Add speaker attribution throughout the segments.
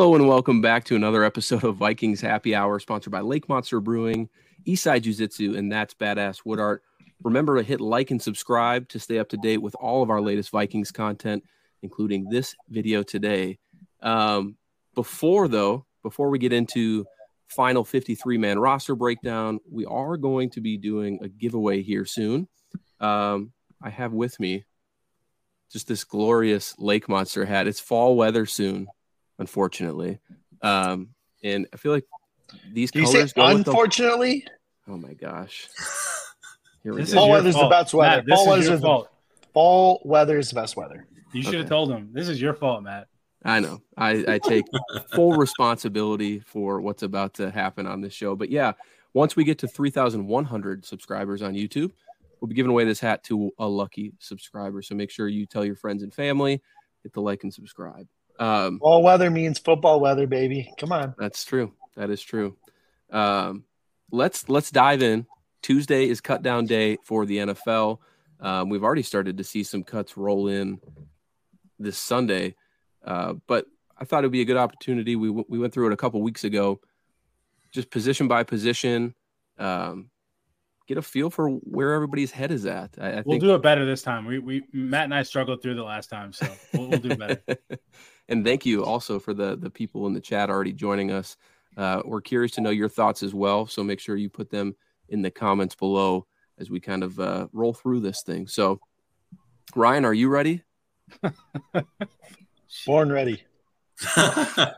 Speaker 1: Hello and welcome back to another episode of Vikings Happy Hour, sponsored by Lake Monster Brewing, Eastside Jiu Jitsu, and that's Badass Wood Art. Remember to hit like and subscribe to stay up to date with all of our latest Vikings content, including this video today. Um, before though, before we get into final 53 man roster breakdown, we are going to be doing a giveaway here soon. Um, I have with me just this glorious lake monster hat. It's fall weather soon, unfortunately. Um, and I feel like these
Speaker 2: Do you
Speaker 1: colors
Speaker 2: say
Speaker 1: go with the-
Speaker 2: unfortunately?
Speaker 1: Oh my gosh. Here we
Speaker 3: This
Speaker 1: go.
Speaker 3: is
Speaker 2: Fall
Speaker 3: your
Speaker 2: weather's the best weather.
Speaker 3: Matt, this
Speaker 2: Fall
Speaker 3: is
Speaker 2: weather's
Speaker 3: your
Speaker 2: the-
Speaker 3: fault.
Speaker 2: Fall weather is the best weather.
Speaker 3: You should have told him. This is your fault, Matt.
Speaker 1: I know. I, I take full responsibility for what's about to happen on this show. But yeah, once we get to 3,100 subscribers on YouTube, we'll be giving away this hat to a lucky subscriber. So make sure you tell your friends and family, hit the like and subscribe. Um,
Speaker 2: Fall weather means football weather, baby. Come on.
Speaker 1: that's true. That is true. Um, let's let's dive in. Tuesday is cut down day for the NFL. Um, we've already started to see some cuts roll in this Sunday, uh, but I thought it would be a good opportunity. We w- we went through it a couple weeks ago, just position by position, um, get a feel for where everybody's head is at. I, I
Speaker 3: We'll
Speaker 1: think
Speaker 3: do it better this time. We we Matt and I struggled through the last time, so we'll, we'll do better.
Speaker 1: and thank you also for the the people in the chat already joining us. Uh, we're curious to know your thoughts as well, so make sure you put them in the comments below as we kind of uh, roll through this thing. So, Ryan, are you ready?
Speaker 2: Born ready.
Speaker 1: all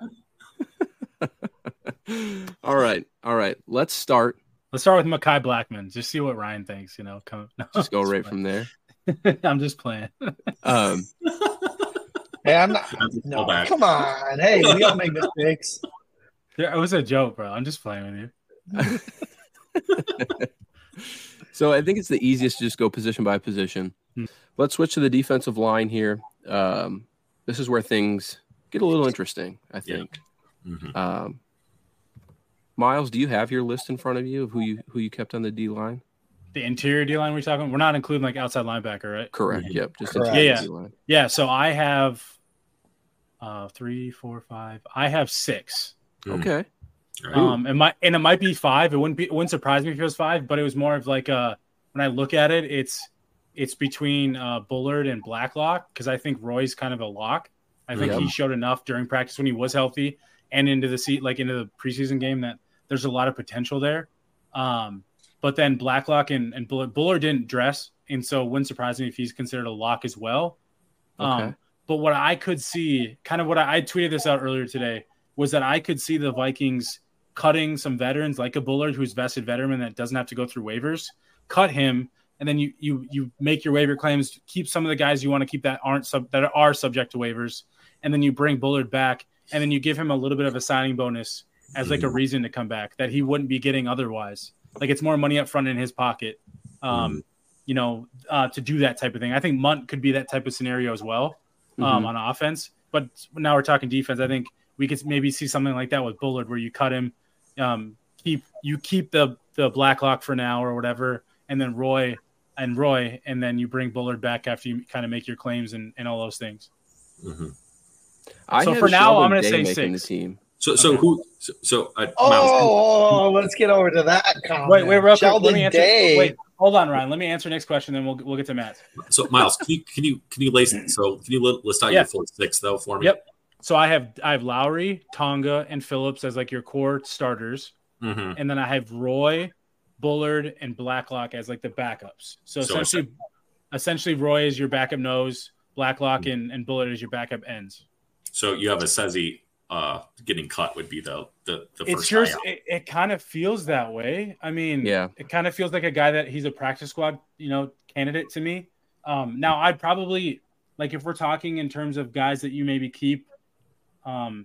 Speaker 1: right, all right. Let's start.
Speaker 3: Let's start with Mekhi Blackmon. Just see what Ryan thinks. You know, come no,
Speaker 1: Just go right
Speaker 3: playing.
Speaker 1: from there.
Speaker 3: I'm just playing.
Speaker 1: Um,
Speaker 2: Hey, I'm not. No, come on. Hey, we all make mistakes.
Speaker 3: Yeah, It was a joke, bro. I'm just playing with you.
Speaker 1: so I think it's the easiest to just go position by position.
Speaker 3: Hmm.
Speaker 1: Let's switch to the defensive line here. Um, this is where things get a little interesting, I
Speaker 4: Yeah.
Speaker 1: think.
Speaker 4: Mhm.
Speaker 1: Um, Miles, do you have your list in front of you of who you who you kept on the D line?
Speaker 3: The interior D line we're talking. We're not including like outside linebacker, right?
Speaker 1: Correct.
Speaker 4: Mhm.
Speaker 1: Yep. Just
Speaker 2: Correct.
Speaker 3: Yeah, yeah.
Speaker 1: D-line.
Speaker 3: Yeah. So I have uh three, four, five. I have six.
Speaker 4: Mhm.
Speaker 1: Okay.
Speaker 3: Um, it might and it might be five. It wouldn't be. It wouldn't surprise me if it was five. But it was more of like uh when I look at it, it's it's between uh, Bullard and Blacklock because I think Roy's kind of a lock. I think
Speaker 1: Yep.
Speaker 3: he showed enough during practice when he was healthy and into the seat like into the preseason game that there's a lot of potential there. Um, but then Blacklock and, and Bullard, Bullard didn't dress, and so it wouldn't surprise me if he's considered a lock as well. Um,
Speaker 1: Okay.
Speaker 3: But what I could see, kind of what I, I tweeted this out earlier today, was that I could see the Vikings cutting some veterans like a Bullard who's vested veteran that doesn't have to go through waivers, cut him, and then you you you make your waiver claims, keep some of the guys you want to keep that aren't sub that are subject to waivers, and then you bring Bullard back, and then you give him a little bit of a signing bonus as like a reason to come back that he wouldn't be getting otherwise. Like it's more money up front in his pocket. Um, you know, uh, to do that type of thing. I think Mundt could be that type of scenario as well um,
Speaker 1: Mhm.
Speaker 3: on offense. But now we're talking defense. I think we could maybe see something like that with Bullard, where you cut him, um, keep you keep the the Blacklock for now or whatever, and then Roy and Roy, and then you bring Bullard back after you kind of make your claims and, and all those things.
Speaker 4: Mhm.
Speaker 1: I
Speaker 3: So for now, I'm gonna say
Speaker 1: making
Speaker 3: six.
Speaker 1: the team.
Speaker 4: So, so
Speaker 3: Okay.
Speaker 4: who? So, so uh,
Speaker 2: Oh,
Speaker 4: Miles,
Speaker 2: oh, let's get over to that comment.
Speaker 3: Wait, wait, real quick.
Speaker 2: Sheldon
Speaker 3: Let me answer.
Speaker 2: Day.
Speaker 3: Wait, hold on, Ryan. Let me answer next question, then we'll we'll get to Matt.
Speaker 4: so Miles, can you can you can you list so can you li- list out
Speaker 3: Yeah.
Speaker 4: your full six though for me?
Speaker 3: Yep. So I have I have Lowry, Tonga, and Phillips as like your core starters.
Speaker 4: Mhm.
Speaker 3: and then I have Roy, Bullard, and Blacklock as like the backups. So,
Speaker 4: So
Speaker 3: essentially, essentially Roy is your backup nose, Blacklock and, and Bullard is your backup ends.
Speaker 4: So you have Esezi uh, getting cut would be the the, the
Speaker 3: It's
Speaker 4: first
Speaker 3: sure it, it kind of feels that way. I mean,
Speaker 1: Yeah.
Speaker 3: it kind of feels like a guy that he's a practice squad, you know, candidate to me. Um, now I'd probably like if we're talking in terms of guys that you maybe keep, um,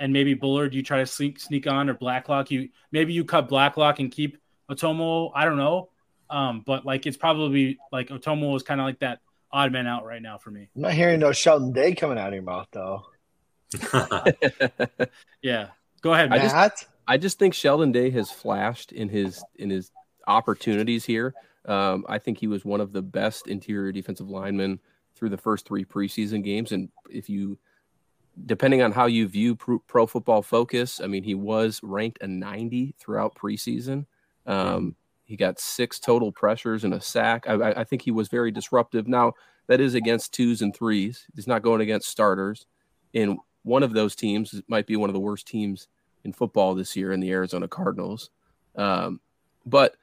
Speaker 3: and maybe Bullard you try to sneak sneak on or Blacklock you maybe you cut Blacklock and keep Otomo. I don't know, um, but like it's probably like Otomo is kind of like that odd man out right now for me.
Speaker 2: I'm not hearing no Sheldon Day coming out of your mouth, though.
Speaker 3: Yeah, go ahead,
Speaker 1: I just-
Speaker 2: Matt?
Speaker 1: I just think Sheldon Day has flashed in his in his opportunities here. Um, I think he was one of the best interior defensive linemen through the first three preseason games, and if you depending on how you view pro, pro, football focus, I mean, he was ranked a 90 throughout preseason. Um, he got six total pressures and a sack. I, I, think he was very disruptive. Now, that is against twos and threes. He's not going against starters. And one of those teams might be one of the worst teams in football this year in the Arizona Cardinals. Um, but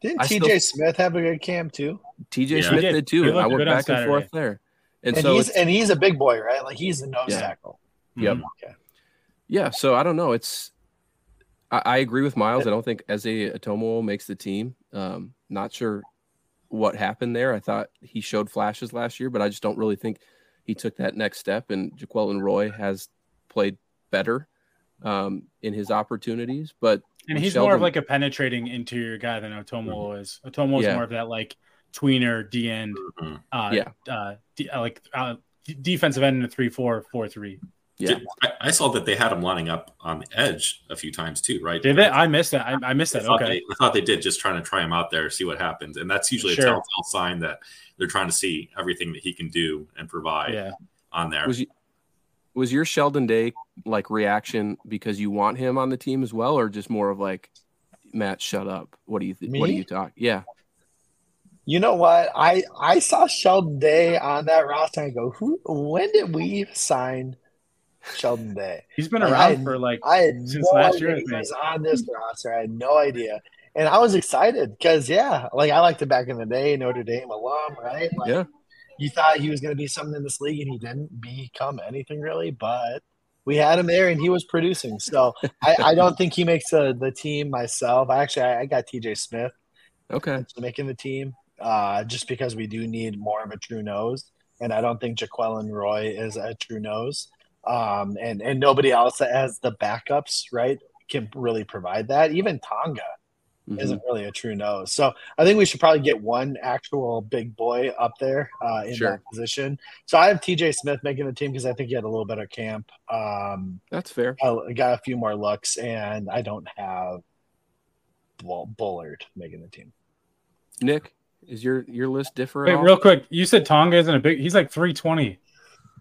Speaker 2: didn't TJ Smith have a good camp too?
Speaker 1: TJ yeah. Smith did, too. I went back and forth there.
Speaker 2: And, and so he's and he's a big boy, right? Like he's a nose yeah. tackle.
Speaker 1: Yep. Mm-hmm. Yeah. So I don't know. It's I, I agree with Miles. I don't think Esezi Otomo makes the team. Um, not sure what happened there. I thought he showed flashes last year, but I just don't really think he took that next step. And Jaquelin Roy has played better um, in his opportunities, but
Speaker 3: and he's Sheldon, more of like a penetrating interior guy than Otomo mm-hmm. is. Otomo is yeah. more of that like tweener D end, mm-hmm. uh, yeah, uh, d- uh, like uh, d- defensive end in a three four four three.
Speaker 1: Yeah,
Speaker 4: I, I, saw that they had him lining up on the edge a few times too, right?
Speaker 3: Did they? I missed that. I, I missed that. I okay,
Speaker 4: they, I thought they did, just trying to try him out there, see what happens, and that's usually sure. a telltale sign that they're trying to see everything that he can do and provide yeah. on there.
Speaker 1: Was, you, was your Sheldon Day like reaction because you want him on the team as well, or just more of like, Matt, shut up? What do you think? What do you talk? Yeah.
Speaker 2: You know what? I I saw Sheldon Day on that roster. and I go, who? When did we sign? Sheldon Day.
Speaker 3: He's been around for like I had since no last year.
Speaker 2: He was on this roster. I had no idea, and I was excited because yeah, like I liked him back in the day, Notre Dame alum, right? Like,
Speaker 1: yeah.
Speaker 2: You thought he was going to be something in this league, and he didn't become anything really, but we had him there and he was producing. So I, I, don't think he makes the, the team myself. I actually I, I got TJ Smith.
Speaker 1: Okay.
Speaker 2: Making the team. Uh, just because we do need more of a true nose. And I don't think Jaquelin Roy is a true nose um, and and nobody else that has the backups right can really provide that. Even Tonga mm-hmm. isn't really a true nose. So I think we should probably get one actual big boy up there uh, in sure. that position. So I have TJ Smith making the team because I think he had a little better camp. Um,
Speaker 1: That's fair.
Speaker 2: I got a few more looks, and I don't have Bullard making the team.
Speaker 1: Nick, is your your list different?
Speaker 3: Wait, real quick, you said Tonga isn't a big. He's like three twenty.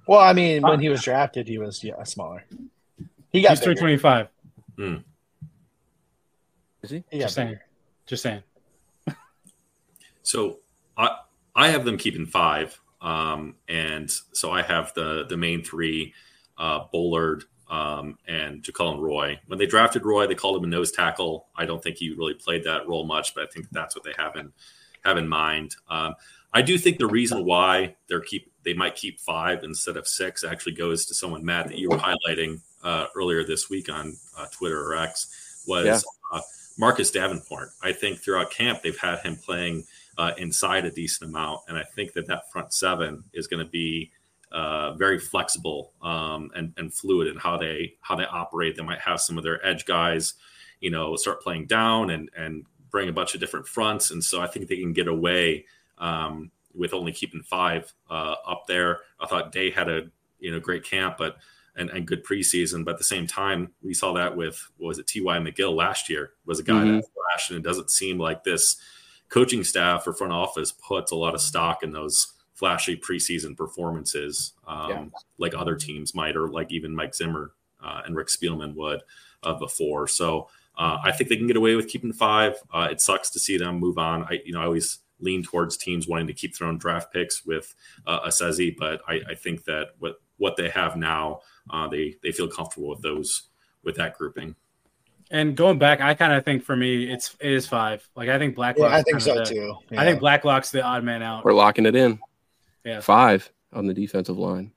Speaker 2: Well, I mean, when he was drafted, he was yeah smaller.
Speaker 3: He got three twenty five.
Speaker 1: Mm.
Speaker 3: Is he? he Just saying. Just saying.
Speaker 4: so I I have them keeping five, um, and so I have the the main three, uh, Bullard, um, and Jaquelin Roy. When they drafted Roy, they called him a nose tackle. I don't think he really played that role much, but I think that's what they have in have in mind. Um, I do think the reason why they're keep they might keep five instead of six actually goes to someone Matt that you were highlighting uh, earlier this week on uh, Twitter or X was yeah. uh, Marcus Davenport. I think throughout camp they've had him playing uh, inside a decent amount, and I think that that front seven is going to be uh, very flexible um, and, and fluid in how they how they operate. They might have some of their edge guys, you know, start playing down and and bring a bunch of different fronts, and so I think they can get away. Um, with only keeping five uh, up there. I thought Day had a you know great camp, but and, and good preseason. But at the same time, we saw that with was it T.Y. McGill last year was a guy mm-hmm. that flashed, and it doesn't seem like this coaching staff or front office puts a lot of stock in those flashy preseason performances, um, yeah. like other teams might, or like even Mike Zimmer uh, and Rick Spielman would uh, before. So. Uh, I think they can get away with keeping five. Uh, it sucks to see them move on. I, you know, I always lean towards teams wanting to keep their own draft picks with uh, Esezi, but I, I, think that what what they have now, uh, they they feel comfortable with those with that grouping.
Speaker 3: And going back, I kind of think for me, it's it is five. Like I think Blacklock.
Speaker 2: Yeah, I think so the, too.
Speaker 3: Yeah. I think Blacklock's the odd man out.
Speaker 1: We're locking it in.
Speaker 3: Yeah,
Speaker 1: five on the defensive line.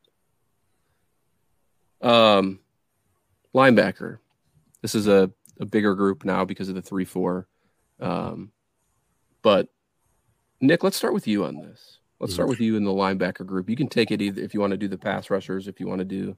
Speaker 1: Um, linebacker. This is a, a bigger group now because of the three four. Um, but Nick, let's start with you on this. Let's start mm-hmm. with you in the linebacker group. You can take it either if you want to do the pass rushers, if you want to do.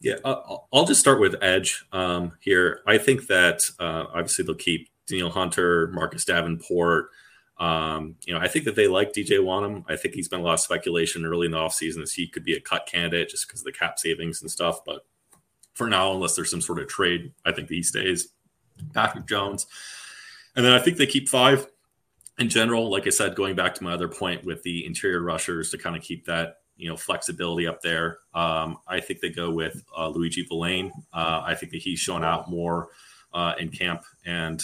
Speaker 4: Yeah, I'll just start with edge um, here. I think that uh, obviously they'll keep Danielle Hunter, Marcus Davenport. Um, you know, I think that they like DJ Wonnum. I think he's been a lot of speculation early in the offseason as he could be a cut candidate just because of the cap savings and stuff. But for now, unless there's some sort of trade, I think he stays. Patrick Jones. And then I think they keep five in general, like I said, going back to my other point with the interior rushers to kind of keep that you know flexibility up there. Um, I think they go with uh, Luigi Vilain. Uh, I think that he's shown out more uh, in camp and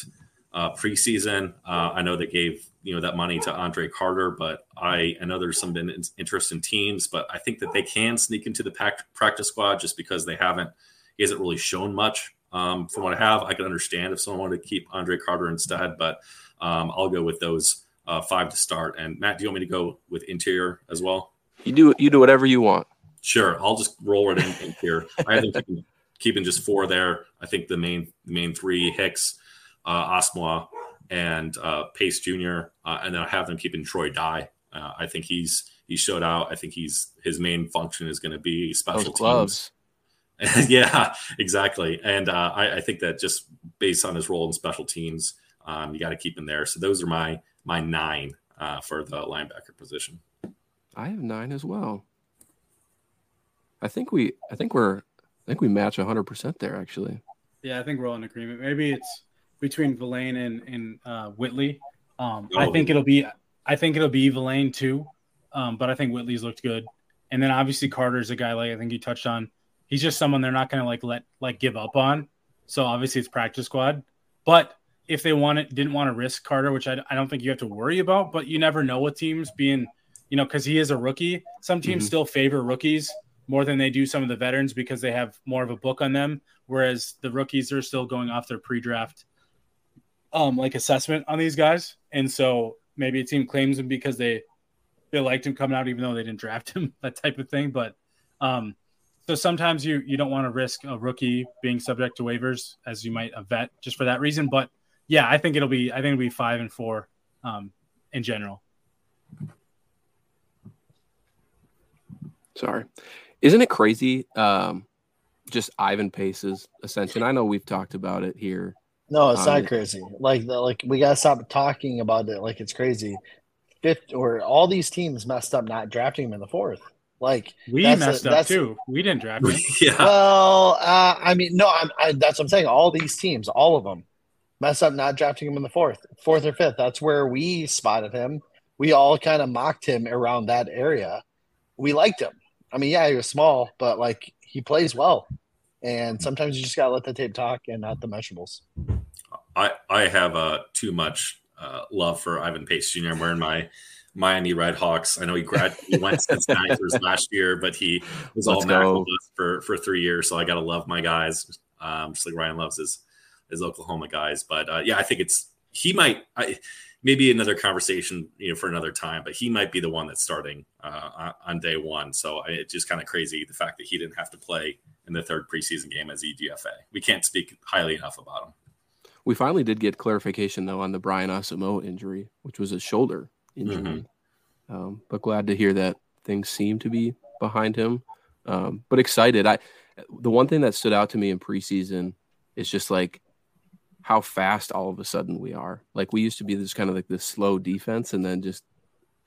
Speaker 4: uh, preseason. Uh, I know they gave you know that money to Andre Carter, but I, I know there's some been interest in teams, but I think that they can sneak into the practice squad just because they haven't. He hasn't really shown much. Um, from what I have, I can understand if someone wanted to keep Andre Carter instead, but um, I'll go with those uh, five to start. And Matt, do you want me to go with interior as well?
Speaker 1: You do you do whatever you want.
Speaker 4: Sure, I'll just roll it in, in here. I have them keeping, keeping, just four there. I think the main the main three Hicks, uh, Asamoah, and uh, Pace Jr. Uh, and then I have them keeping Troy Dye. Uh, I think he's he showed out. I think he's his main function is going to be special teams. yeah, exactly. And uh, I, I, think that just based on his role in special teams, um, you got to keep him there. So those are my my nine uh, for the linebacker position.
Speaker 1: I have nine as well. I think we I think we're I think we match 100% there actually.
Speaker 3: Yeah, I think we're all in agreement. Maybe it's between Vilain and and uh, Whitley. Um, oh. I think it'll be I think it'll be Vilain too. Um, but I think Whitley's looked good. And then obviously Carter's a guy like I think you touched on. He's just someone they're not going to like let like give up on. So obviously it's practice squad. But if they wanted didn't want to risk Carter, which I, I don't think you have to worry about, but you never know with teams being, you know, because he is a rookie. Some teams mm-hmm. still favor rookies more than they do some of the veterans because they have more of a book on them, whereas the rookies are still going off their pre-draft um like assessment on these guys. And so maybe a team claims him because they they liked him coming out even though they didn't draft him, that type of thing. But um so sometimes you you don't want to risk a rookie being subject to waivers as you might a vet just for that reason. But yeah, I think it'll be I think it'll be five and four um, in general.
Speaker 1: Sorry, isn't it crazy? Um, just Ivan Pace's ascension. I know we've talked about it here.
Speaker 2: No, it's not crazy. Like like we gotta stop talking about it like it's crazy. Fifth or all these teams messed up not drafting him in the fourth. Like
Speaker 3: we messed a, up too. We didn't draft him.
Speaker 2: yeah. Well, uh, I mean, no, I'm, I, that's what I'm saying. All these teams, all of them, mess up not drafting him in the fourth, fourth or fifth. That's where we spotted him. We all kind of mocked him around that area. We liked him. I mean, yeah, he was small, but like he plays well. And sometimes you just gotta let the tape talk and not the measurables.
Speaker 4: I I have uh, too much uh, love for Ivan Pace Jr. I'm wearing my Miami Redhawks. I know he grad he went since Niners last year, but he was Let's all Mac for for three years. So I gotta love my guys, um, just like Ryan loves his as Oklahoma guys. But uh, yeah, I think it's he might I, maybe another conversation you know for another time, but he might be the one that's starting uh, on day one. So I, it's just kind of crazy the fact that he didn't have to play in the third preseason game as UDFA. We can't speak highly enough about him.
Speaker 1: We finally did get clarification though on the Brian Asamoah injury, which was a shoulder injury. Mm-hmm. Um, but glad to hear that things seem to be behind him. Um, but excited. I the one thing that stood out to me in preseason is just like how fast all of a sudden we are. Like we used to be this kind of like this slow defense, and then just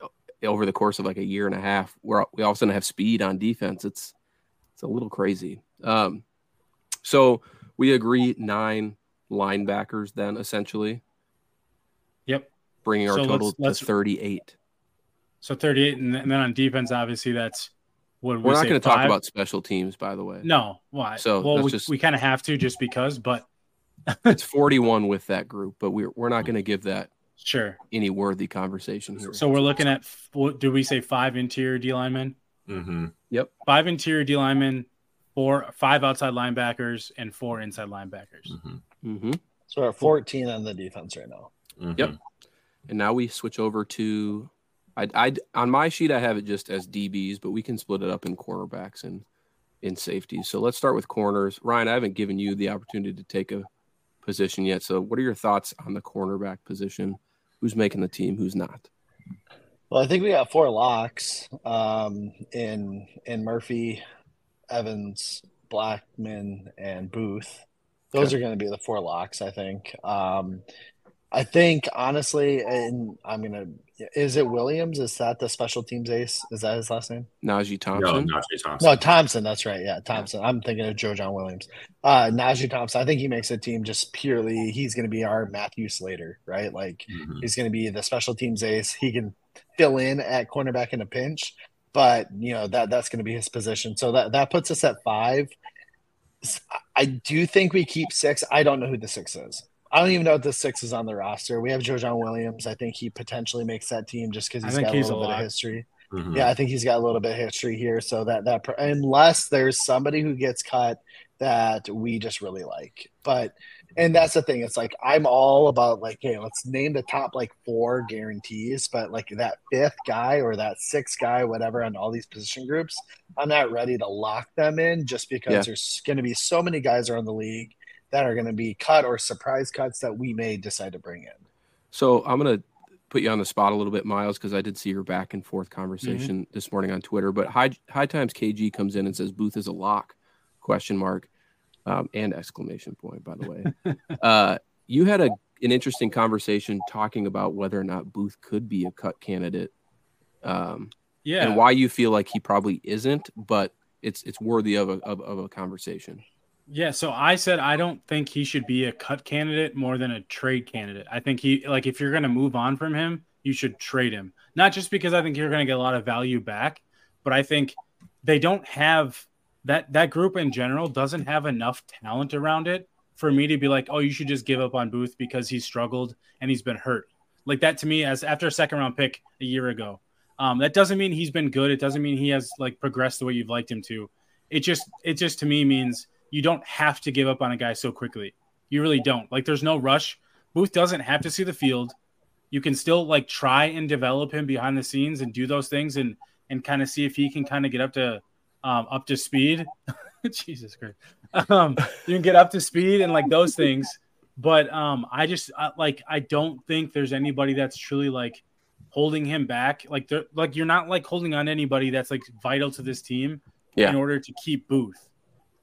Speaker 1: uh, over the course of like a year and a half, we're we all of a sudden have speed on defense. It's it's a little crazy. Um, so we agree nine linebackers then essentially.
Speaker 3: Yep.
Speaker 1: Bringing our so total let's, let's, to 38.
Speaker 3: So 38, and then on defense, obviously that's what
Speaker 1: we we're not going to talk about special teams, by the way.
Speaker 3: No, why? So well, we, just... we kind of have to just because, but
Speaker 1: it's 41 with that group, but we're we're not going to give that
Speaker 3: sure
Speaker 1: any worthy conversation here.
Speaker 3: So we're looking at do we say five interior D linemen?
Speaker 4: Mm-hmm.
Speaker 1: Yep,
Speaker 3: five interior D linemen, four five outside linebackers, and four inside linebackers.
Speaker 1: Mm-hmm. Mm-hmm.
Speaker 2: So we're at 14 on the defense right now.
Speaker 1: Mm-hmm. Yep. And now we switch over to I, I on my sheet I have it just as DBs, but we can split it up in cornerbacks and in safeties. So let's start with corners. Ryan, I haven't given you the opportunity to take a position yet. So, what are your thoughts on the cornerback position? Who's making the team? Who's not?
Speaker 2: Well, I think we got four locks um, in in Murphy, Evans, Blackmon, and Booth. Those okay. are going to be the four locks, I think. Um, I think honestly, and I'm gonna is it Williams? Is that the special teams ace? Is that his last name?
Speaker 1: Najee Thompson.
Speaker 4: No, Najee Thompson.
Speaker 2: No, Thompson. That's right. Yeah, Thompson. I'm thinking of Joejuan Williams. Uh, Najee Thompson. I think he makes a team just purely. He's going to be our Matthew Slater, right? Like mm-hmm. he's going to be the special teams ace. He can fill in at cornerback in a pinch. but you know that that's going to be his position. So that that puts us at five. I do think we keep six. I don't know who the six is. I don't even know if the six is on the roster. We have Joe Williams. I think he potentially makes that team just because he's got a little a bit of history. Mm-hmm. Yeah, I think he's got a little bit of history here. So that that unless there's somebody who gets cut that we just really like, but and that's the thing. It's like I'm all about like, hey, let's name the top like four guarantees, but like that fifth guy or that sixth guy, whatever, on all these position groups, I'm not ready to lock them in just because yeah. there's going to be so many guys around the league that are going to be cut or surprise cuts that we may decide to bring in.
Speaker 1: So I'm going to put you on the spot a little bit, Miles, because I did see your back and forth conversation mm-hmm. this morning on Twitter. But high high times KG comes in and says Booth is a lock? Question mark um, and exclamation point, by the way. uh, you had a, an interesting conversation talking about whether or not Booth could be a cut candidate. Um, yeah. And why you feel like he probably isn't, but it's it's worthy of a, of, of a conversation.
Speaker 3: Yeah, so I said I don't think he should be a cut candidate more than a trade candidate. I think he like if you're going to move on from him, you should trade him. Not just because I think you're going to get a lot of value back, but I think they don't have that that group in general doesn't have enough talent around it for me to be like, oh, you should just give up on Booth because he's struggled and he's been hurt. Like that to me, as after a second round pick a year ago, um, that doesn't mean he's been good. It doesn't mean he has like progressed the way you've liked him to. It just it just to me means you don't have to give up on a guy so quickly. You really don't. Like there's no rush. Booth doesn't have to see the field. You can still like try and develop him behind the scenes and do those things and and kind of see if he can kind of get up to um, up to speed. Jesus Christ. Um, you can get up to speed and like those things. But um, I just I, like I don't think there's anybody that's truly like holding him back. Like they're like you're not like holding on anybody that's like vital to this team yeah. in order to keep Booth.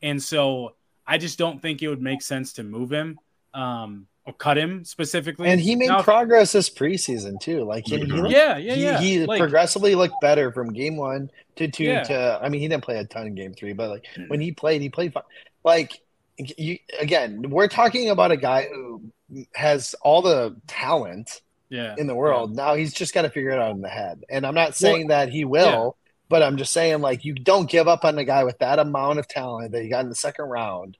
Speaker 3: And so I just don't think it would make sense to move him. Um, or cut him specifically.
Speaker 2: And he made now, progress this preseason too. Like he,
Speaker 3: he looked, yeah, yeah, yeah.
Speaker 2: He, he like, progressively looked better from game one to two yeah. to. I mean, he didn't play a ton in game three, but like when he played, he played fine. Like you again, we're talking about a guy who has all the talent
Speaker 3: yeah.
Speaker 2: in the world. Yeah. Now he's just got to figure it out in the head. And I'm not saying well, that he will, yeah. But I'm just saying like you don't give up on a guy with that amount of talent that you got in the second round.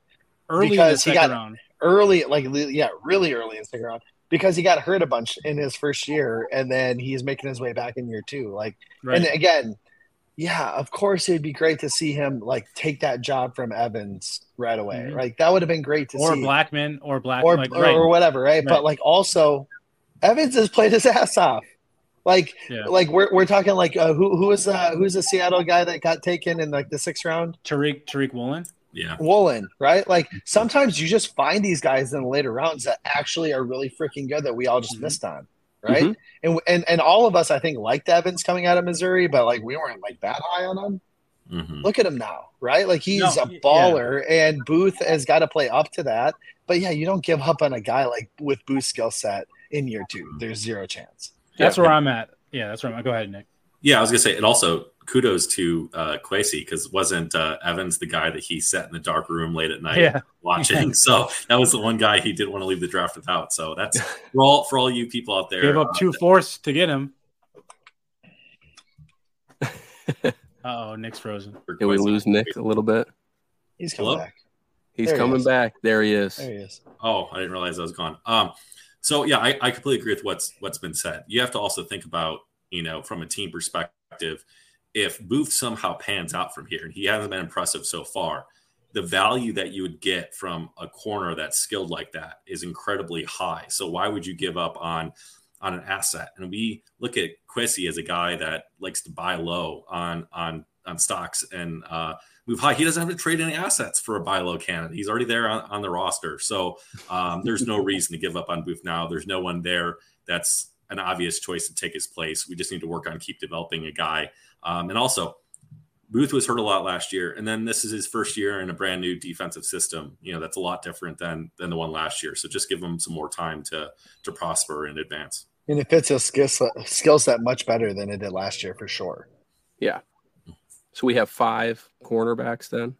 Speaker 3: Early because he got round
Speaker 2: early, like yeah, really early in the second round because he got hurt a bunch in his first year, and then he's making his way back in year two. Like, right. and again, yeah, of course it'd be great to see him like take that job from Evans right away. Mm-hmm. Like that would have been great to
Speaker 3: or
Speaker 2: see,
Speaker 3: or Blackmon or Black
Speaker 2: or
Speaker 3: like,
Speaker 2: or, right. or, whatever, right? right? But like also, Evans has played his ass off. Like, yeah. like we're, we're talking like uh, who who is uh, who's the Seattle guy that got taken in like the sixth round?
Speaker 3: Tariq Tariq Woolen.
Speaker 4: Yeah.
Speaker 2: Woolen, right? Like sometimes you just find these guys in the later rounds that actually are really freaking good that we all just mm-hmm. missed on. Right. Mm-hmm. And, and and all of us I think liked Evans coming out of Missouri, but like we weren't like that high on him. Mm-hmm. Look at him now, right? Like he's no, a baller, yeah. and Booth has got to play up to that. But yeah, you don't give up on a guy like with Booth's skill set in year two. Mm-hmm. There's zero chance.
Speaker 3: That's yeah. where I'm at. Yeah, that's where I'm at. Go ahead, Nick.
Speaker 4: Yeah, I was gonna say it also kudos to uh, Kwesi because wasn't uh, Evans the guy that he sat in the dark room late at night yeah. watching? so that was the one guy he didn't want to leave the draft without. So that's for all for all you people out there.
Speaker 3: Gave up two uh, fourths to get him. Uh oh, Nick's frozen.
Speaker 1: Did we lose Nick a little bit?
Speaker 2: He's coming Hello? back.
Speaker 1: He's there coming he back. There he is.
Speaker 2: There he is.
Speaker 4: Oh, I didn't realize I was gone. Um, so yeah, I, I completely agree with what's what's been said. You have to also think about, you know, from a team perspective if Booth somehow pans out from here, and he hasn't been impressive so far, the value that you would get from a corner that's skilled like that is incredibly high. So why would you give up on on an asset? And we look at Kwesi as a guy that likes to buy low on on on stocks and uh, move high. He doesn't have to trade any assets for a buy low candidate. He's already there on, on the roster. So um, there's no reason to give up on Booth now. There's no one there that's an obvious choice to take his place. We just need to work on keep developing a guy um, and also, Booth was hurt a lot last year, and then this is his first year in a brand new defensive system. You know, that's a lot different than than the one last year. So just give him some more time to to prosper and advance.
Speaker 2: And it fits his skill set, skill set much better than it did last year for sure.
Speaker 1: Yeah. So we have five cornerbacks then.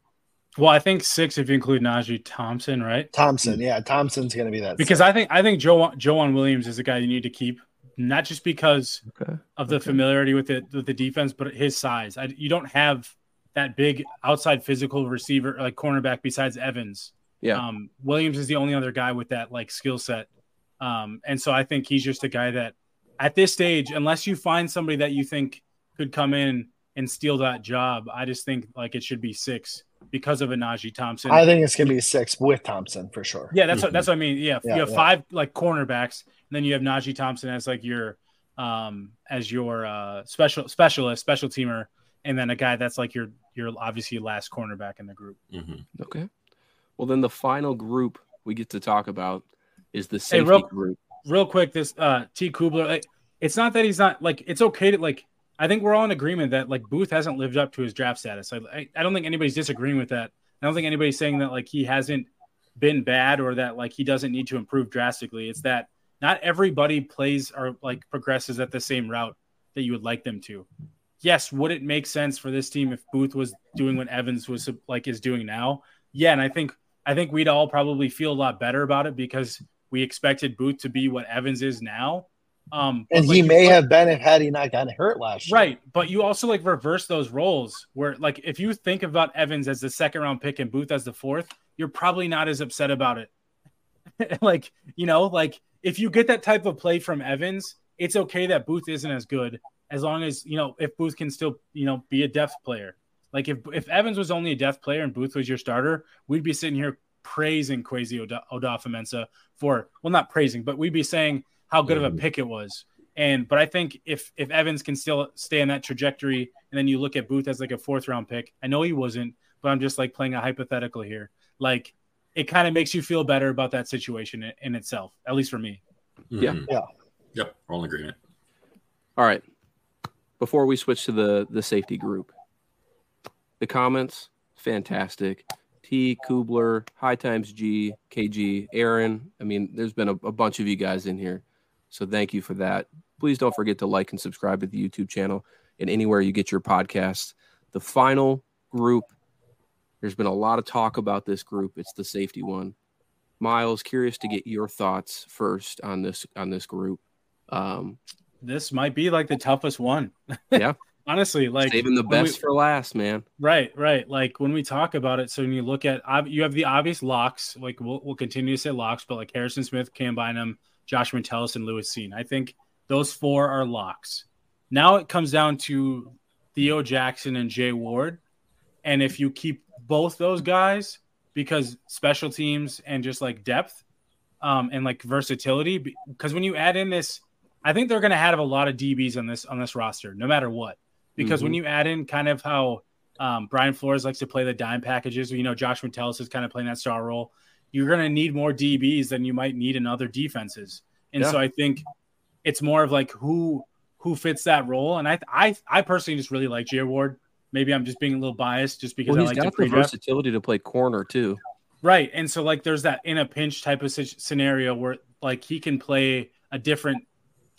Speaker 3: Well, I think six if you include Najee Thompson, right?
Speaker 2: Thompson, yeah, Thompson's going to be that.
Speaker 3: Because six. I think I think Joe Joejuan Williams is a guy you need to keep not just because
Speaker 1: Okay.
Speaker 3: of the
Speaker 1: Okay.
Speaker 3: familiarity with it with the defense, but his size. I, you don't have that big outside physical receiver like cornerback besides Evans.
Speaker 1: Yeah.
Speaker 3: Um, Williams is the only other guy with that like skill set. Um, and so I think he's just a guy that at this stage, unless you find somebody that you think could come in and steal that job, I just think like it should be six because of a Najee Thompson.
Speaker 2: I think it's gonna be six with Thompson for sure.
Speaker 3: Yeah, that's what that's what I mean. Yeah,
Speaker 2: Yeah,
Speaker 3: you have
Speaker 2: yeah.
Speaker 3: five like cornerbacks, and then you have Najee Thompson as like your um as your uh special specialist, special teamer, and then a guy that's like your your obviously last cornerback in the group.
Speaker 4: Mhm.
Speaker 1: Okay. Well, then the final group we get to talk about is the
Speaker 3: Hey,
Speaker 1: safety
Speaker 3: real-
Speaker 1: group.
Speaker 3: Real quick, this uh T Kubler, like, it's not that he's not like it's okay to like. I think we're all in agreement that like Booth hasn't lived up to his draft status. I I, I don't think anybody's disagreeing with that. I don't think anybody's saying that like he hasn't been bad or that like he doesn't need to improve drastically. It's that not everybody plays or like progresses at the same route that you would like them to. Yes, would it make sense for this team if Booth was doing what Evans was like is doing now? Yeah, and I think I think we'd all probably feel a lot better about it because we expected Booth to be what Evans is now. Um,
Speaker 2: And he
Speaker 3: you
Speaker 2: may have been if had he not gotten hurt last year.
Speaker 3: Right, but you also like reverse those roles where like if you think about Evans as the second round pick and Booth as the fourth, you're probably not as upset about it. like, you know, like if you get that type of play from Evans, it's okay that Booth isn't as good as long as, you know, if Booth can still, you know, be a depth player. Like if if Evans was only a depth player and Booth was your starter, we'd be sitting here praising Kwesi Oda- Adofo-Mensah for well not praising, but we'd be saying how good of a
Speaker 4: Mhm.
Speaker 3: pick it was. And but I think if if Evans can still stay in that trajectory, and then you look at Booth as like a fourth round pick, I know he wasn't, but I'm just like playing a hypothetical here. Like it kind of makes you feel better about that situation in, in itself, at least for me.
Speaker 1: Yeah.
Speaker 4: Mhm.
Speaker 2: Yeah.
Speaker 4: Yep. We're all in agreement.
Speaker 1: All right. Before we switch to the the safety group, the comments fantastic. T Kubler, High Times G, KG, Aaron. I mean, there's been a, a bunch of you guys in here, so thank you for that. Please don't forget to like and subscribe to the YouTube channel and anywhere you get your podcast. The final group. There's been a lot of talk about this group. It's the safety one. Miles, curious to get your thoughts first on this on this group. Um,
Speaker 3: This might be like the toughest one.
Speaker 1: Yeah.
Speaker 3: Honestly, like
Speaker 1: saving the
Speaker 3: when we-
Speaker 1: best for last, man.
Speaker 3: Right, right. Like when we talk about it, so when you look at, you have the obvious locks. Like we'll, we'll continue to say locks, but like Harrison Smith, Cam Bynum, Josh Metellus, and Lewis Cine. I think those four are locks. Now it comes down to Theo Jackson and Jay Ward, and if you keep both those guys because special teams and just like depth, um, and like versatility, because when you add in this, I think they're going to have a lot of DBs on this on this roster, no matter what because when you add in kind of how um, Brian Flores likes to play the dime packages, or, you know, Josh Metellus is kind of playing that star role. You're going to need more DBs than you might need in other defenses, and
Speaker 1: Yeah.
Speaker 3: so I think it's more of like who who fits that role. And I I I personally just really like Jay Ward. Maybe I'm just being a little biased just because
Speaker 1: Well,
Speaker 3: I
Speaker 1: he's
Speaker 3: like
Speaker 1: got the versatility to play corner too.
Speaker 3: Right. And so like there's that in a pinch type of scenario where like he can play a different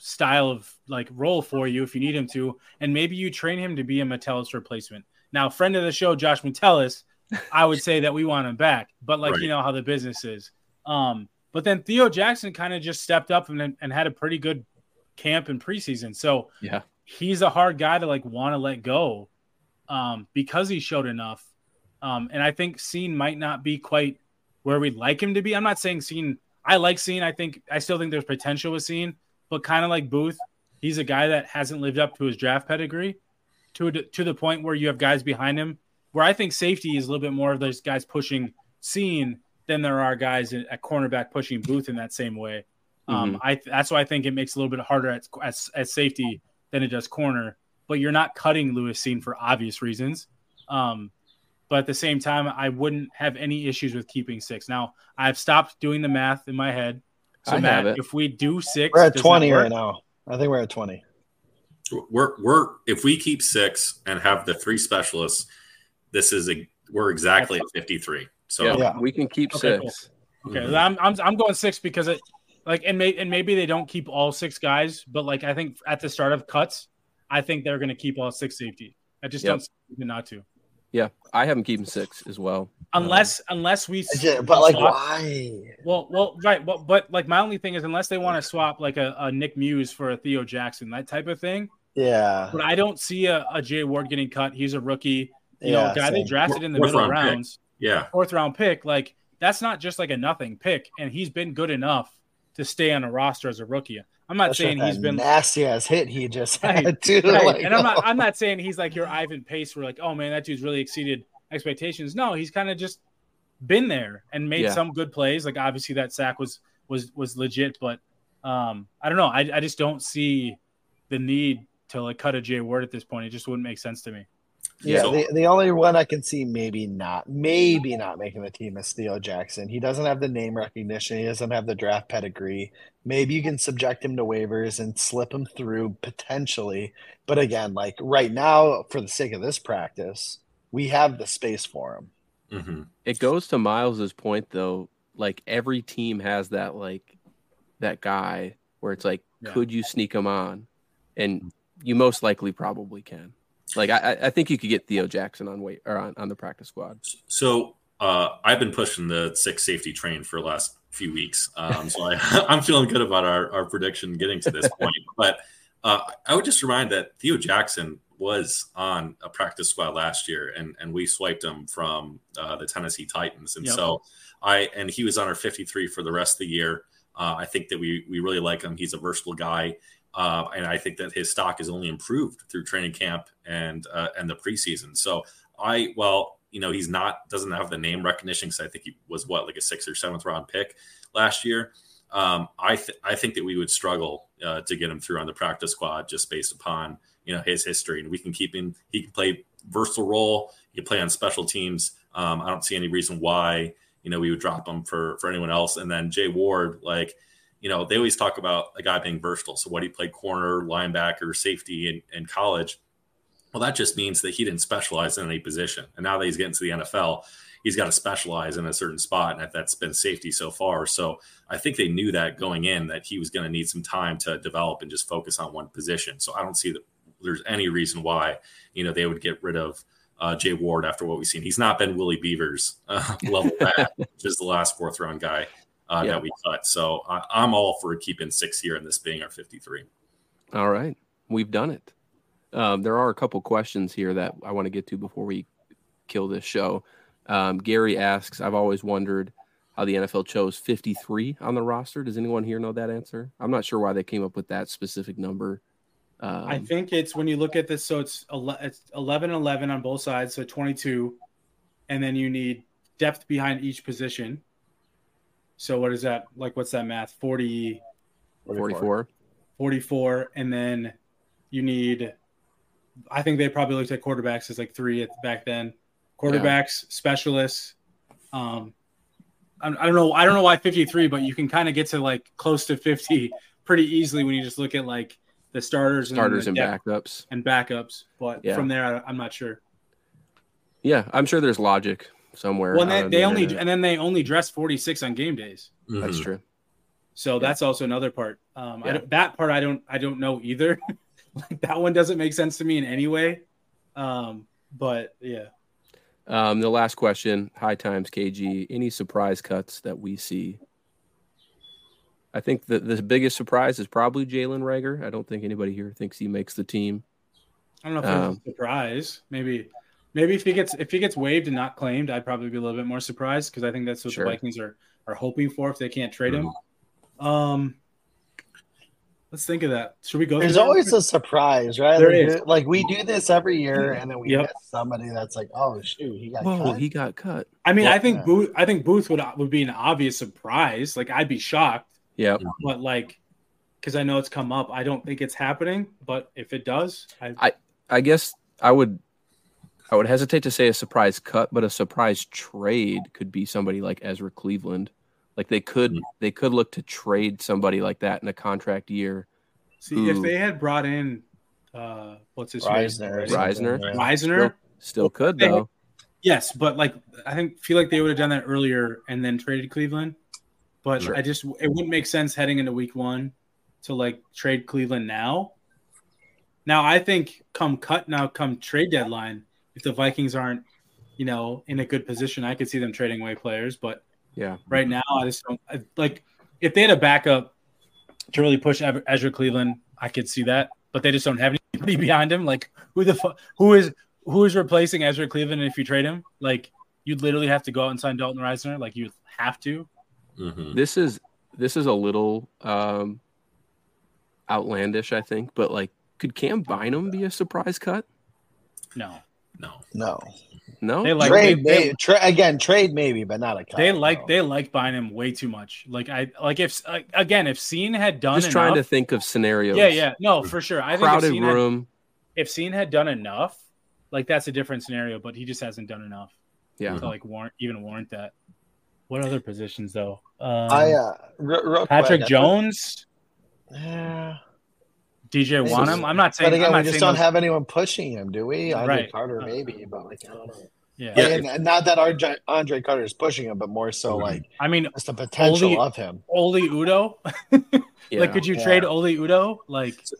Speaker 3: style of like role for you if you need him to and maybe you train him to be a Metellus replacement. Now, friend of the show Josh Metellus, I would say that we want him back, but like
Speaker 4: Right.
Speaker 3: you know how the business is. Um but then Theo Jackson kind of just stepped up and and had a pretty good camp in preseason. So
Speaker 1: Yeah.
Speaker 3: he's a hard guy to like want to let go um, because he showed enough. Um, and I think Cine might not be quite where we'd like him to be. I'm not saying Cine. I like Cine. I think I still think there's potential with Cine, but kind of like Booth, he's a guy that hasn't lived up to his draft pedigree to to the point where you have guys behind him. Where I think safety is a little bit more of those guys pushing Cine than there are guys at cornerback pushing Booth in that same way. Um, I that's why I think it makes it a little bit harder at, at, at safety than it does corner. But you're not cutting Lewis Cine for obvious reasons. Um, but at the same time, I wouldn't have any issues with keeping six. Now I've stopped doing the math in my head. So
Speaker 1: I
Speaker 3: Matt, if we do six,
Speaker 2: We're at 20 right now. I think we're at 20.
Speaker 4: We're we're if we keep six and have the three specialists, this is a we're exactly at 53. So
Speaker 1: yeah,
Speaker 2: Yeah.
Speaker 1: we can keep
Speaker 3: Okay,
Speaker 1: six.
Speaker 3: Okay,
Speaker 4: Mhm.
Speaker 3: I'm, I'm I'm going six because it like and may, and maybe they don't keep all six guys, but like I think at the start of cuts, I think they're going to keep all six safety. I just
Speaker 1: Yep.
Speaker 3: don't see them not to.
Speaker 1: Yeah, I have him keeping six as well.
Speaker 3: Unless um, unless we
Speaker 2: I just- but like,
Speaker 3: swap-
Speaker 2: why?
Speaker 3: Well, well, right. But, but like my only thing is unless they want to swap like a, a Nick Muse for a Theo Jackson, that type of thing.
Speaker 2: Yeah,
Speaker 3: But I don't see a, a Jay Ward getting cut. He's a rookie, you
Speaker 2: yeah,
Speaker 3: know, guy they drafted in the
Speaker 4: Fourth
Speaker 3: middle
Speaker 4: round pick.
Speaker 3: rounds,
Speaker 4: Yeah.
Speaker 3: fourth round pick. Like that's not just like a nothing pick, and he's been good enough to stay on a roster as a rookie. I'm not
Speaker 2: Especially
Speaker 3: saying
Speaker 2: with
Speaker 3: he's
Speaker 2: that
Speaker 3: been
Speaker 2: nasty ass hit he just
Speaker 3: Right,
Speaker 2: had too.
Speaker 3: right.
Speaker 2: like,
Speaker 3: and I'm not I'm not saying he's like your Ivan Pace where like, oh man, that dude's really exceeded expectations. No, he's kind of just been there and made
Speaker 1: Yeah.
Speaker 3: some good plays. Like obviously that sack was was was legit, but um I don't know. I I just don't see the need to like cut a J Jay Ward at this point. It just wouldn't make sense to me.
Speaker 2: Yeah,
Speaker 4: So-
Speaker 2: the, the only one I can see maybe not, maybe not making the team is Theo Jackson. He doesn't have the name recognition. He doesn't have the draft pedigree. Maybe you can subject him to waivers and slip him through potentially. But again, like right now, for the sake of this practice, we have the space for him.
Speaker 4: hmm
Speaker 1: It goes to Miles's point though. Like every team has that like that guy where it's like,
Speaker 3: Yeah.
Speaker 1: could you sneak him on? And you most likely probably can. Like I, I- think you could get Theo Jackson on wait or on, on the practice squad.
Speaker 4: So uh, I've been pushing the six safety train for the last few weeks. Um, so I, I'm feeling good about our, our prediction getting to this point. But uh, I would just remind that Theo Jackson was on a practice squad last year, and and we swiped him from uh, the Tennessee Titans, and
Speaker 3: Yep.
Speaker 4: so I and he was on our 53 for the rest of the year. Uh, I think that we we really like him. He's a versatile guy. Uh, and I think that his stock has only improved through training camp and uh, and the preseason. So I, well, you know, he's not doesn't have the name recognition because I think he was what like a sixth or seventh round pick last year. Um, I th- I think that we would struggle uh, to get him through on the practice squad just based upon you know his history, and we can keep him. He can play versatile role. He can play on special teams. Um, I don't see any reason why you know we would drop him for for anyone else. And then Jay Ward, like you know, they always talk about a guy being versatile. So what he played corner, linebacker, safety in, in college. Well, that just means that he didn't specialize in any position. And now that he's getting to the NFL, he's got to specialize in a certain spot. And that's been safety so far. So I think they knew that going in that he was going to need some time to develop and just focus on one position. So I don't see that there's any reason why, you know, they would get rid of uh, Jay Ward after what we've seen. He's not been Willie Beavers uh, level bad, which is the last fourth round guy uh,
Speaker 1: Yeah.
Speaker 4: that we cut. So I, I'm all for keeping six here and this being our 53.
Speaker 1: All right, we've done it. Um, there are a couple questions here that I want to get to before we kill this show. Um, Gary asks, "I've always wondered how the NFL chose 53 on the roster. Does anyone here know that answer? I'm not sure why they came up with that specific number. Um,
Speaker 3: I think it's when you look at this, so it's it's 11 11 on both sides, so 22, and then you need depth behind each position. So what is that? Like, what's that math? 40,
Speaker 1: 44.
Speaker 3: 44, and then you need. I think they probably looked at quarterbacks as like three at, back then. Quarterbacks, specialists. Um, I, I don't know. I don't know why 53, but you can kind of get to like close to 50 pretty easily when you just look at like the starters,
Speaker 1: starters
Speaker 3: and,
Speaker 1: and
Speaker 3: the depth
Speaker 1: backups.
Speaker 3: and backups. But
Speaker 1: Yeah.
Speaker 3: from there, I, I'm not sure.
Speaker 1: Yeah, I'm sure there's logic somewhere.
Speaker 3: Well, they, they
Speaker 1: the
Speaker 3: only
Speaker 1: internet.
Speaker 3: and then they only dress 46 on game days.
Speaker 1: that's
Speaker 4: Mhm.
Speaker 1: true.
Speaker 3: So that's also another part. Um, I
Speaker 1: Yeah.
Speaker 3: don't, that part I don't I don't know either. like that one doesn't make sense to me in any way. Um, but yeah,
Speaker 1: Um, the last question, high times KG. Any surprise cuts that we see? I think the the biggest surprise is probably Jalen Reagor. I don't think anybody here thinks he makes the team.
Speaker 3: I don't know if
Speaker 1: Um,
Speaker 3: it's a surprise. Maybe maybe if he gets if he gets waived and not claimed, I'd probably be a little bit more surprised because I think that's what
Speaker 1: Sure.
Speaker 3: the Vikings are are hoping for if they can't trade him. Um, let's think of that. Should we go?
Speaker 2: There's
Speaker 3: through that?
Speaker 2: always a surprise, right?
Speaker 3: There
Speaker 2: like,
Speaker 3: is.
Speaker 2: like we do this every year, and then we
Speaker 3: Yep.
Speaker 2: get somebody that's like, "Oh shoot, he got
Speaker 1: Whoa,
Speaker 2: cut."
Speaker 1: he got cut.
Speaker 3: I mean,
Speaker 2: Well,
Speaker 3: I think
Speaker 2: yeah.
Speaker 3: Booth. I think Booth would would be an obvious surprise. Like I'd be shocked,
Speaker 1: Yeah,
Speaker 3: but like because I know it's come up, I don't think it's happening. But if it does, I,
Speaker 1: I guess I would I would hesitate to say a surprise cut, but a surprise trade could be somebody like Ezra Cleveland. Like they could
Speaker 4: Mhm.
Speaker 1: they could look to trade somebody like that in a contract year.
Speaker 3: see if they had brought in uh what's his face
Speaker 2: Risner, or
Speaker 1: Risner.
Speaker 2: something, yeah.
Speaker 3: Risner.
Speaker 1: Still could
Speaker 3: They-
Speaker 1: though.
Speaker 3: Yes, but like I think feel like they would have done that earlier and then traded Cleveland. But
Speaker 1: Sure.
Speaker 3: I just it wouldn't make sense heading into week one to like trade Cleveland now. Now I think come cut now come trade deadline, if the Vikings aren't you know, in a good position, I could see them trading away players. But
Speaker 1: Yeah.
Speaker 3: right now, I just don't I, like if they had a backup to really push Ev- Ezra Cleveland, I could see that. But they just don't have anybody behind him. Like who the fu- who is who is replacing Ezra Cleveland if you trade him? Like you'd literally have to go out and sign Dalton Risner. Like you have to.
Speaker 4: Mhm.
Speaker 1: This is this is a little um outlandish, I think, but like could Cam Bynum be a surprise cut?
Speaker 3: No,
Speaker 4: No.
Speaker 2: No.
Speaker 1: No.
Speaker 3: They like-
Speaker 2: trade,
Speaker 3: they-
Speaker 2: may, tra- again, trade maybe, but not a cut.
Speaker 3: they like
Speaker 2: no.
Speaker 3: they like buying him way too much. Like I like if uh, again if Cine had done
Speaker 1: Just trying to think of scenarios.
Speaker 3: yeah yeah no for sure. I think if
Speaker 1: Crowded
Speaker 3: had,
Speaker 1: room.
Speaker 3: if Cine had done enough, like that's a different scenario. But he just hasn't done enough
Speaker 1: Yeah.
Speaker 3: to like warrant even warrant that. What other positions though? Um,
Speaker 2: I uh, real, real
Speaker 3: Patrick
Speaker 2: quick,
Speaker 3: Jones,
Speaker 2: Yeah.
Speaker 3: DJ
Speaker 2: This
Speaker 3: Wonnum.
Speaker 1: is-
Speaker 3: I'm not saying.
Speaker 2: But again,
Speaker 3: I'm
Speaker 2: we just don't
Speaker 3: those-
Speaker 2: have anyone pushing him, do we? Andre
Speaker 3: Right.
Speaker 2: Carter,
Speaker 3: Uh,
Speaker 2: maybe, but like, I don't know.
Speaker 3: Yeah.
Speaker 4: Yeah.
Speaker 2: And not that Andre, Andre Carter is pushing him, but more so like
Speaker 3: I mean,
Speaker 2: it's the potential
Speaker 3: Only-
Speaker 2: of him.
Speaker 3: Oli Udoh.
Speaker 1: Yeah.
Speaker 3: Like, could you
Speaker 2: Yeah.
Speaker 3: trade Oli Udoh? Like,
Speaker 4: So,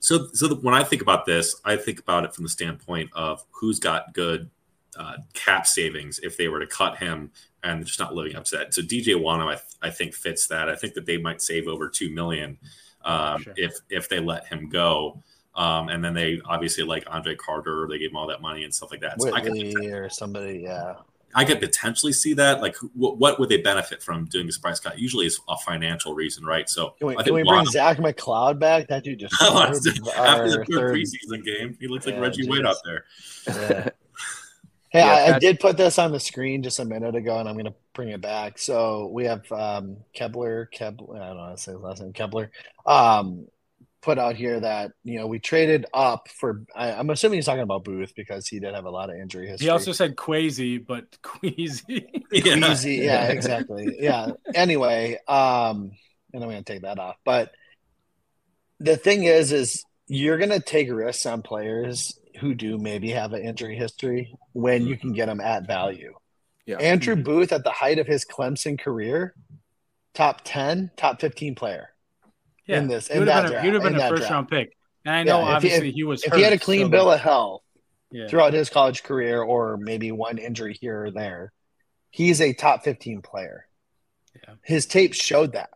Speaker 4: so, so the, when I think about this, I think about it from the standpoint of who's got good uh, cap savings if they were to cut him and just not living up to that. So DJ Wonnum, I, I think fits that. I think that they might save over two million um,
Speaker 3: Sure.
Speaker 4: if if they let him go. Um, and then they obviously like Andre Carter, they gave him all that money and stuff like that. So I could,
Speaker 2: or somebody, yeah.
Speaker 4: I could potentially see that. Like, what, what would they benefit from doing the surprise cut? Usually, it's a financial reason, right? So
Speaker 2: Can we, can we bring
Speaker 4: Wonnum-
Speaker 2: Zach McCloud back? That dude just
Speaker 4: after the third
Speaker 2: third.
Speaker 4: preseason game, he looks like
Speaker 2: Yeah,
Speaker 4: Reggie
Speaker 2: geez.
Speaker 4: White out there.
Speaker 2: Yeah. Hey,
Speaker 1: Yeah,
Speaker 2: I, I did put this on the screen just a minute ago, and I'm going to bring it back. So we have um, Kepler, Kepler, I don't know how to say his last name, Kepler, um, put out here that you know we traded up for. I, I'm assuming he's talking about Booth because he did have a lot of injury history.
Speaker 3: he also said Kwesi, but Queasy.
Speaker 4: Yeah.
Speaker 2: Easy, yeah, exactly. Yeah. Anyway, um, and I'm gonna take that off. But the thing is, is you're gonna take risks on players who do maybe have an injury history when you can get them at value.
Speaker 1: Yeah.
Speaker 2: Andrew Booth at the height of his Clemson career, top ten, top fifteen player.
Speaker 3: Yeah,
Speaker 2: In this-
Speaker 3: he
Speaker 2: in
Speaker 3: would
Speaker 2: that
Speaker 3: have been,
Speaker 2: draft-
Speaker 3: he would have been a first
Speaker 2: draft.
Speaker 3: round pick. And I know
Speaker 2: Yeah, if he-
Speaker 3: obviously he was
Speaker 2: If
Speaker 3: hurt,
Speaker 2: he had a clean
Speaker 3: so
Speaker 2: bill
Speaker 3: like-
Speaker 2: of health
Speaker 3: yeah.
Speaker 2: throughout his college career, or maybe one injury here or there, he's a top fifteen player.
Speaker 3: Yeah.
Speaker 2: His tape showed that.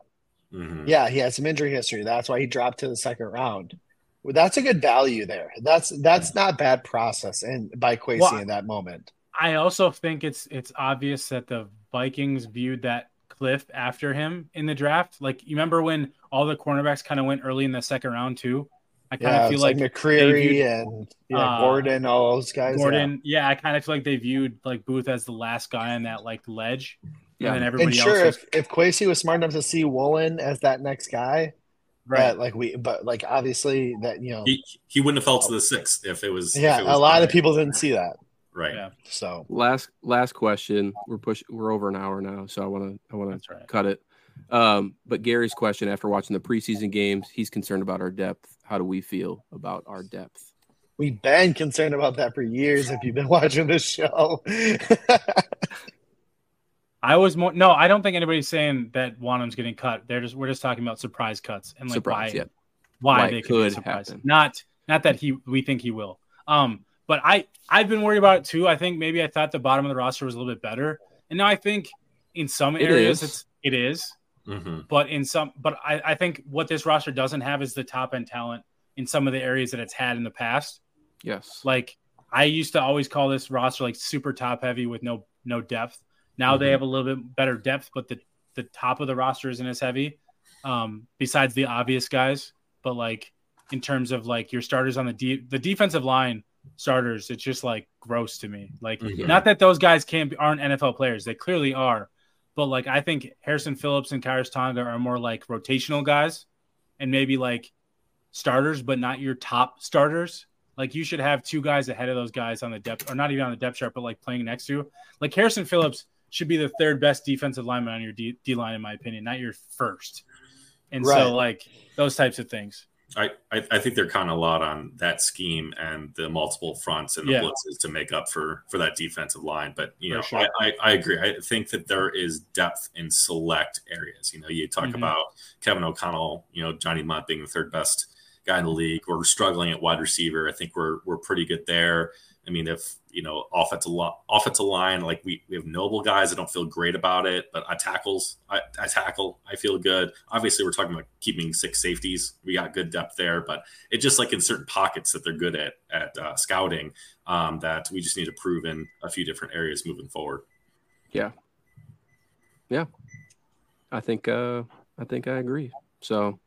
Speaker 4: Mhm.
Speaker 2: Yeah, he had some injury history. That's why he dropped to the second round. Well, that's a good value there. That's that's not bad process and by Kwesi
Speaker 3: Well,
Speaker 2: in that moment.
Speaker 3: I also think it's it's obvious that the Vikings viewed that cliff after him in the draft. Like you remember when all the cornerbacks kind of went early in the second round too. I kind
Speaker 2: Yeah,
Speaker 3: of feel like,
Speaker 2: like, McCreary
Speaker 3: viewed-
Speaker 2: and yeah,
Speaker 3: uh,
Speaker 2: Gordon, all those guys. yeah.
Speaker 3: Gordon. Yeah, I kind of feel like they viewed like Booth as the last guy on that like ledge.
Speaker 1: Yeah.
Speaker 3: And then
Speaker 2: And
Speaker 3: everybody
Speaker 2: sure,
Speaker 3: else. Was,
Speaker 2: if if Kwesi was smart enough to see Woolen as that next guy,
Speaker 3: right.
Speaker 2: that like we, but like obviously that you know,
Speaker 4: He, he wouldn't have fell to the sixth if it was.
Speaker 2: yeah,
Speaker 4: it was
Speaker 2: a lot of people didn't see that.
Speaker 4: Right.
Speaker 3: Yeah.
Speaker 2: So
Speaker 1: last last question. We're push we're over an hour now, so I want to I want
Speaker 3: That's
Speaker 1: to cut it. Um, but Gary's question after watching the preseason games, he's concerned about our depth. How do we feel about our depth?
Speaker 2: we've been concerned about that for years. If you've been watching this show,
Speaker 3: I was more no, I don't think anybody's saying that Wonnum's getting cut. They're just we're just talking about surprise cuts and like
Speaker 1: Surprise,
Speaker 3: why
Speaker 1: yeah.
Speaker 3: why,
Speaker 1: Why
Speaker 3: they could, be
Speaker 1: could
Speaker 3: surprised.
Speaker 1: happen.
Speaker 3: Not not that he we think he will. Um, but I I've been worried about it too. I think maybe I thought the bottom of the roster was a little bit better, and now I think in some areas
Speaker 1: is.
Speaker 3: it's it is,
Speaker 4: hmm
Speaker 3: but in some but I, I think what this roster doesn't have is the top end talent in some of the areas that it's had in the past.
Speaker 1: Yes.
Speaker 3: Like I used to always call this roster like super top heavy with no no depth. Now they
Speaker 4: Mhm.
Speaker 3: have a little bit better depth, but the the top of the roster isn't as heavy. Um, besides the obvious guys, but like in terms of like your starters on the de- the defensive line starters, it's just like gross to me. Like
Speaker 4: Mhm.
Speaker 3: not that those guys can't be, aren't NFL players, they clearly are, but like I think Harrison Phillips and Khyiris Tonga are more like rotational guys, and maybe like starters, but not your top starters. Like you should have two guys ahead of those guys on the depth, or not even on the depth chart, but like playing next to. Like Harrison Phillips should be the third best defensive lineman on your D, D line, in my opinion, not your first. And
Speaker 2: Right.
Speaker 3: so, like those types of things.
Speaker 4: I, I, I think they're kind of a lot on that scheme and the multiple fronts and the
Speaker 3: Yeah.
Speaker 4: blitzes to make up for for that defensive line. But you
Speaker 3: For
Speaker 4: know,
Speaker 3: sure.
Speaker 4: I, I, I agree. I think that there is depth in select areas. You know, you talk
Speaker 3: Mhm.
Speaker 4: about Kevin O'Connell, you know, Johnny Mundt being the third best guy in the league. We're struggling at wide receiver. I think we're we're pretty good there. I mean, if you know offensive lo- offensive line, like we, we have noble guys. I don't feel great about it, but I tackles, I, I tackle, I feel good. Obviously, we're talking about keeping six safeties. We got good depth there, but it just like in certain pockets that they're good at at uh, scouting um, that we just need to prove in a few different areas moving forward.
Speaker 1: Yeah, yeah, I think uh, I think I agree. So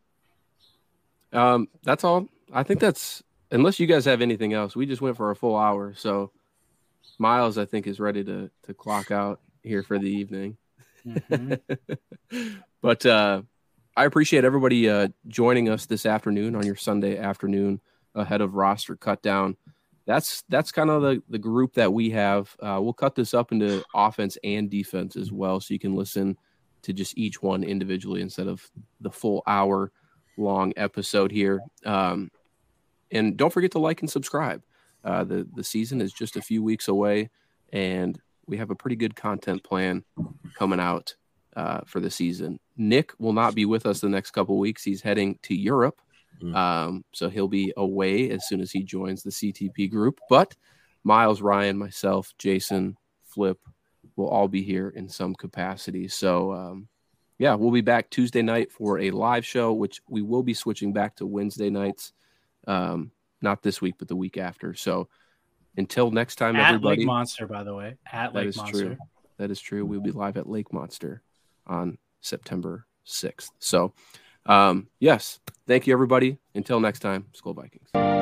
Speaker 1: um, that's all. I think that's unless you guys have anything else. We just went for a full hour, so Myles I think is ready to to clock out here for the evening. Mm-hmm. but uh, I appreciate everybody uh, joining us this afternoon on your Sunday afternoon ahead of roster cut down. That's that's kind of the the group that we have. Uh, we'll cut this up into offense and defense as well, so you can listen to just each one individually instead of the full hour long episode here. Um, and don't forget to like and subscribe. Uh, the the season is just a few weeks away, and we have a pretty good content plan coming out uh, for the season. Nick will not be with us the next couple weeks. He's heading to Europe, mm. um, so he'll be away as soon as he joins the CTP group. But Myles, Ryan, myself, Jayson, Flip will all be here in some capacity. So um, yeah, we'll be back Tuesday night for a live show, which we will be switching back to Wednesday nights. Um, not this week, but the week after. So until next time,
Speaker 3: at
Speaker 1: everybody.
Speaker 3: Lake Monster, by the way. At Lake
Speaker 1: that is
Speaker 3: Monster.
Speaker 1: True. That is true. We'll be live at Lake Monster on September 6th. So, um, yes, thank you, everybody. Until next time, Skol Vikings.